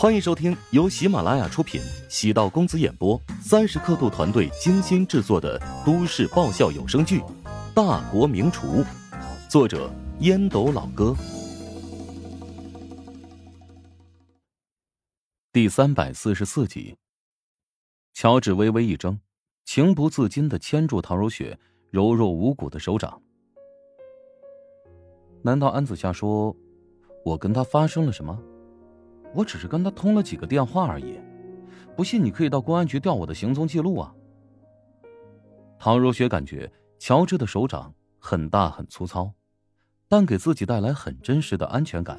欢迎收听由喜马拉雅出品、喜道公子演播、三十刻度团队精心制作的都市爆笑有声剧《大国名厨》，作者烟斗老哥，第三百四十四集。乔治微微一怔，情不自禁的牵住陶如雪柔弱无骨的手掌。难道安子夏说，我跟他发生了什么？我只是跟他通了几个电话而已，不信你可以到公安局调我的行踪记录啊。唐如雪感觉乔治的手掌很大很粗糙，但给自己带来很真实的安全感。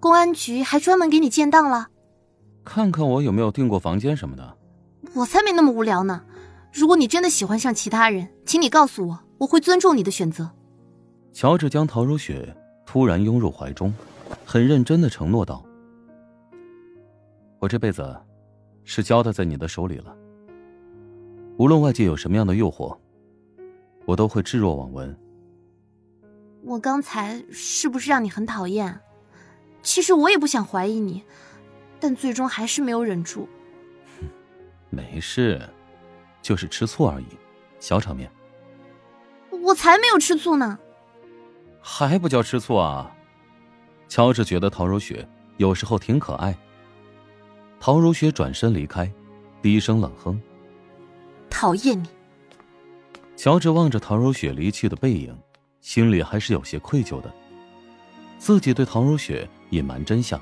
公安局还专门给你建档了？看看我有没有订过房间什么的。我才没那么无聊呢。如果你真的喜欢上其他人，请你告诉我，我会尊重你的选择。乔治将陶如雪突然拥入怀中，很认真的承诺道。我这辈子是交代在你的手里了。无论外界有什么样的诱惑，我都会置若罔闻。我刚才是不是让你很讨厌？其实我也不想怀疑你，但最终还是没有忍住。没事，就是吃醋而已，小场面。我才没有吃醋呢。还不叫吃醋啊？乔治觉得陶如雪有时候挺可爱。陶如雪转身离开，低声冷哼：“讨厌你。”乔治望着陶如雪离去的背影，心里还是有些愧疚的。自己对陶如雪隐瞒真相，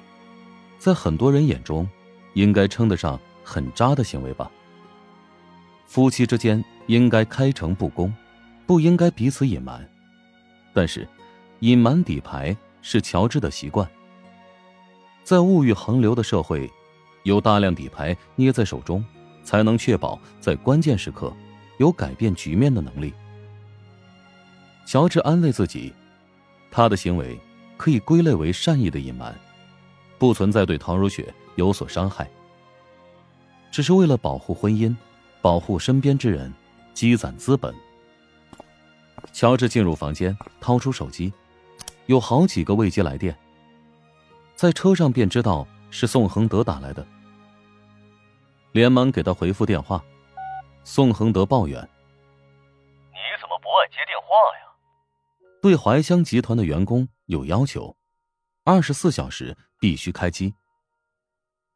在很多人眼中，应该称得上很渣的行为吧。夫妻之间应该开诚布公，不应该彼此隐瞒。但是，隐瞒底牌是乔治的习惯。在物欲横流的社会。有大量底牌捏在手中，才能确保在关键时刻有改变局面的能力。乔治安慰自己，他的行为可以归类为善意的隐瞒，不存在对唐如雪有所伤害，只是为了保护婚姻，保护身边之人，积攒资本。乔治进入房间，掏出手机，有好几个未接来电，在车上便知道是宋恒德打来的。连忙给他回复电话，宋恒德抱怨：“你怎么不爱接电话呀？”对怀乡集团的员工有要求，二十四小时必须开机。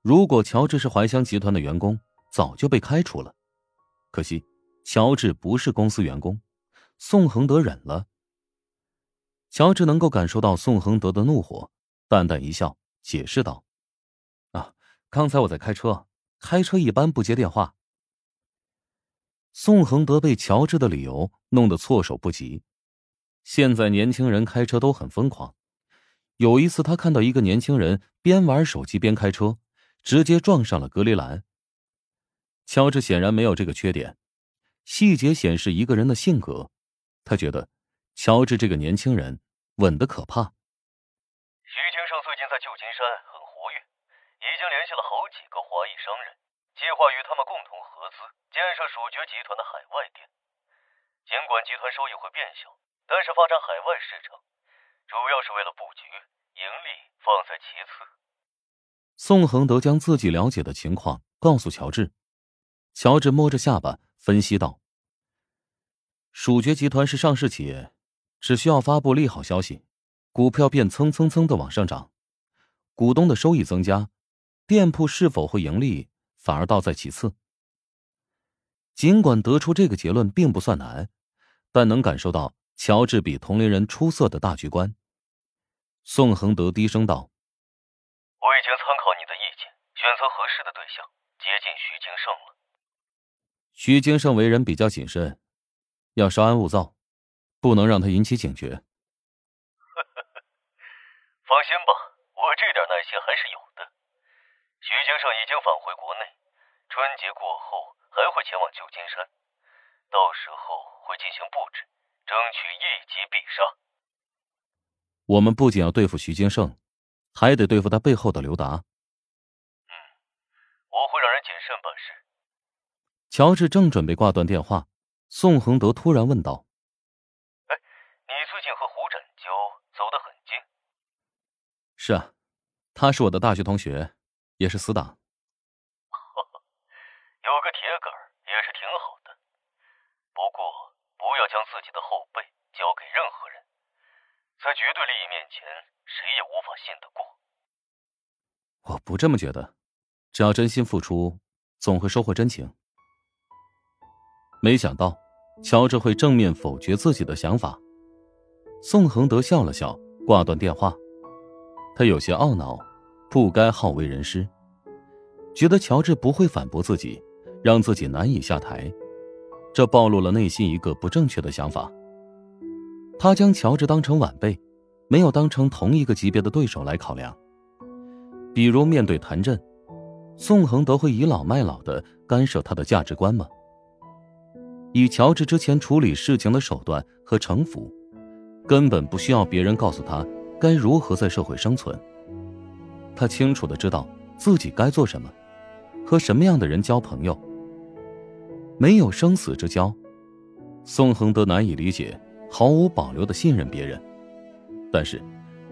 如果乔治是怀乡集团的员工，早就被开除了。可惜乔治不是公司员工，宋恒德忍了。乔治能够感受到宋恒德的怒火，淡淡一笑，解释道：“啊，刚才我在开车。”开车一般不接电话。宋恒德被乔治的理由弄得措手不及。现在年轻人开车都很疯狂。有一次，他看到一个年轻人边玩手机边开车，直接撞上了隔离栏。乔治显然没有这个缺点。细节显示一个人的性格。他觉得，乔治这个年轻人稳得可怕。徐金胜最近在旧金山。已经联系了好几个华裔商人，计划与他们共同合资建设蜀爵集团的海外店。尽管集团收益会变小，但是发展海外市场，主要是为了布局，盈利放在其次。宋恒德将自己了解的情况告诉乔治，乔治摸着下巴分析道：“蜀爵集团是上市企业，只需要发布利好消息，股票便蹭蹭蹭的往上涨，股东的收益增加。”店铺是否会盈利，反而倒在其次。尽管得出这个结论并不算难，但能感受到乔治比同龄人出色的大局观。宋恒德低声道：“我已经参考你的意见，选择合适的对象，接近徐金胜了。”徐金胜为人比较谨慎，要稍安勿躁，不能让他引起警觉。放心吧，我这点耐心还是有的。徐金胜已经返回国内，春节过后还会前往旧金山，到时候会进行布置，争取一击必杀。我们不仅要对付徐金胜，还得对付他背后的刘达。嗯，我会让人谨慎办事。乔治正准备挂断电话，宋恒德突然问道：“哎，你最近和胡展娇走得很近？”“是啊，他是我的大学同学。”也是死党。有个铁杆也是挺好的，不过不要将自己的后背交给任何人，在绝对利益面前，谁也无法信得过。我不这么觉得，只要真心付出，总会收获真情。没想到，乔治会正面否决自己的想法。宋恒德笑了笑，挂断电话。他有些懊恼，不该好为人师，觉得乔治不会反驳自己。让自己难以下台，这暴露了内心一个不正确的想法。他将乔治当成晚辈，没有当成同一个级别的对手来考量。比如面对谭震，宋恒德会倚老卖老的干涉他的价值观吗？以乔治之前处理事情的手段和城府，根本不需要别人告诉他该如何在社会生存。他清楚的知道自己该做什么，和什么样的人交朋友。没有生死之交，宋恒德难以理解，毫无保留的信任别人，但是，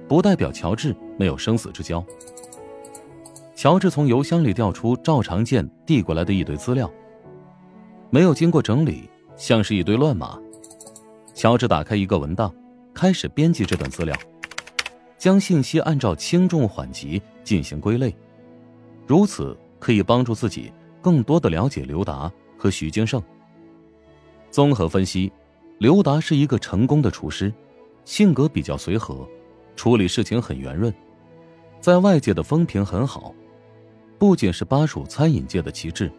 不代表乔治没有生死之交。乔治从邮箱里调出赵长健递过来的一堆资料，没有经过整理，像是一堆乱码。乔治打开一个文档，开始编辑这段资料，将信息按照轻重缓急进行归类，如此可以帮助自己更多的了解刘达。和徐金胜。综合分析，刘达是一个成功的厨师，性格比较随和，处理事情很圆润，在外界的风评很好，不仅是巴蜀餐饮界的旗帜，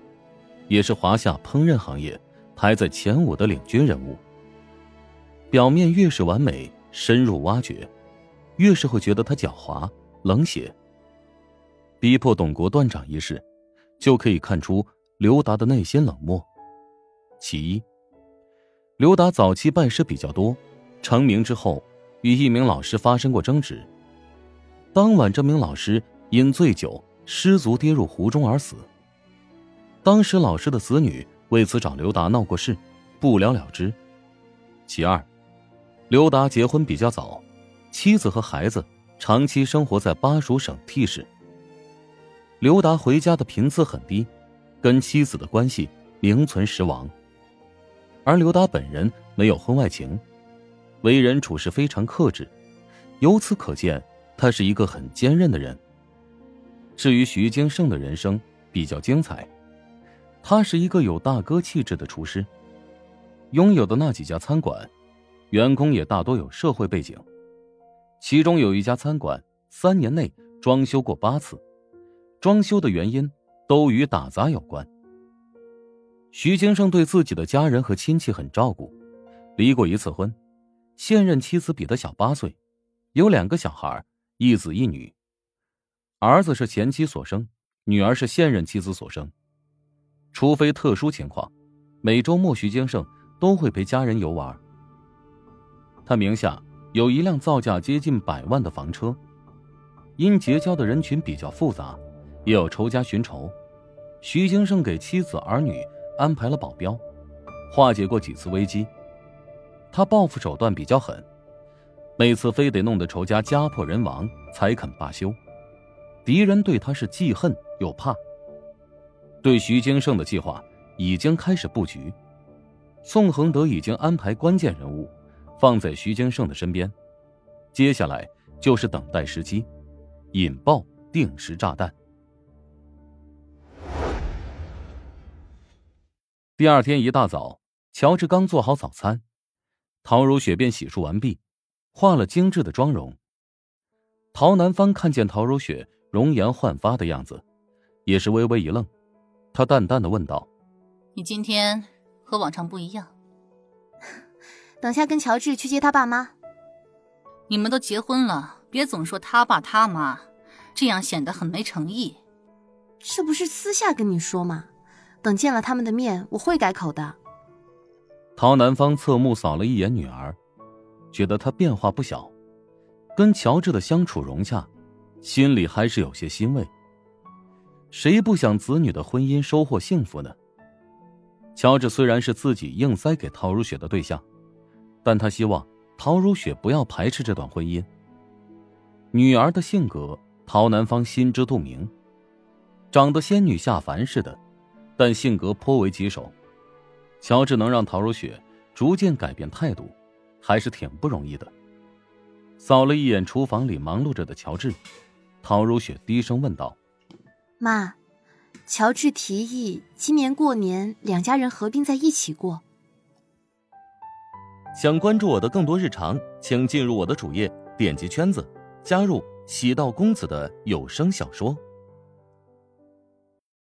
也是华夏烹饪行业排在前五的领军人物。表面越是完美，深入挖掘，越是会觉得他狡猾冷血。逼迫董国断掌一事，就可以看出。刘达的内心冷漠。其一，刘达早期拜师比较多，成名之后与一名老师发生过争执。当晚，这名老师因醉酒失足跌入湖中而死。当时，老师的子女为此找刘达闹过事，不了了之。其二，刘达结婚比较早，妻子和孩子长期生活在巴蜀省 T 市。刘达回家的频次很低。跟妻子的关系名存实亡，而刘达本人没有婚外情，为人处事非常克制，由此可见，他是一个很坚韧的人。至于徐金胜的人生比较精彩，他是一个有大哥气质的厨师，拥有的那几家餐馆，员工也大多有社会背景，其中有一家餐馆三年内装修过八次，装修的原因。都与打杂有关。徐金胜对自己的家人和亲戚很照顾，离过一次婚，现任妻子比他小八岁，有两个小孩，一子一女。儿子是前妻所生，女儿是现任妻子所生。除非特殊情况，每周末徐金胜都会陪家人游玩。他名下有一辆造价接近百万的房车，因结交的人群比较复杂。也有仇家寻仇，徐金胜给妻子儿女安排了保镖，化解过几次危机。他报复手段比较狠，每次非得弄得仇家家破人亡才肯罢休。敌人对他是既恨又怕。对徐金胜的计划已经开始布局，宋恒德已经安排关键人物放在徐金胜的身边，接下来就是等待时机，引爆定时炸弹。第二天一大早，乔治刚做好早餐，陶如雪便洗漱完毕，化了精致的妆容。陶南方看见陶如雪容颜焕发的样子，也是微微一愣，他淡淡的问道：“你今天和往常不一样。等下跟乔治去接他爸妈。你们都结婚了，别总说他爸他妈，这样显得很没诚意。这不是私下跟你说吗？”等见了他们的面，我会改口的。陶南方侧目扫了一眼女儿，觉得她变化不小，跟乔治的相处融洽，心里还是有些欣慰。谁不想子女的婚姻收获幸福呢？乔治虽然是自己硬塞给陶如雪的对象，但他希望陶如雪不要排斥这段婚姻。女儿的性格，陶南方心知肚明，长得仙女下凡似的，但性格颇为棘手。乔治能让陶如雪逐渐改变态度，还是挺不容易的。扫了一眼厨房里忙碌着的乔治，陶如雪低声问道：“妈，乔治提议今年过年两家人合并在一起过。”想关注我的更多日常，请进入我的主页，点击圈子，加入喜道公子的有声小说。